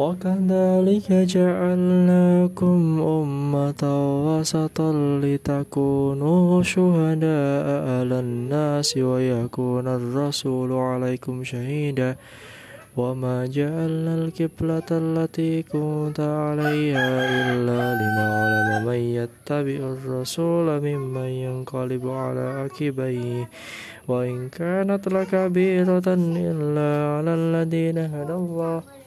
وكذلك جعلناكم أمة وسطا لتكونوا شهداء على الناس ويكون الرسول عليكم شهيدا. وما جعلنا القبلة التي كنت عليها إلا لنعلم من يتبع الرسول ممن ينقلب على عقبيه. وإن كانت لكبيرة إلا على الذين هدى الله.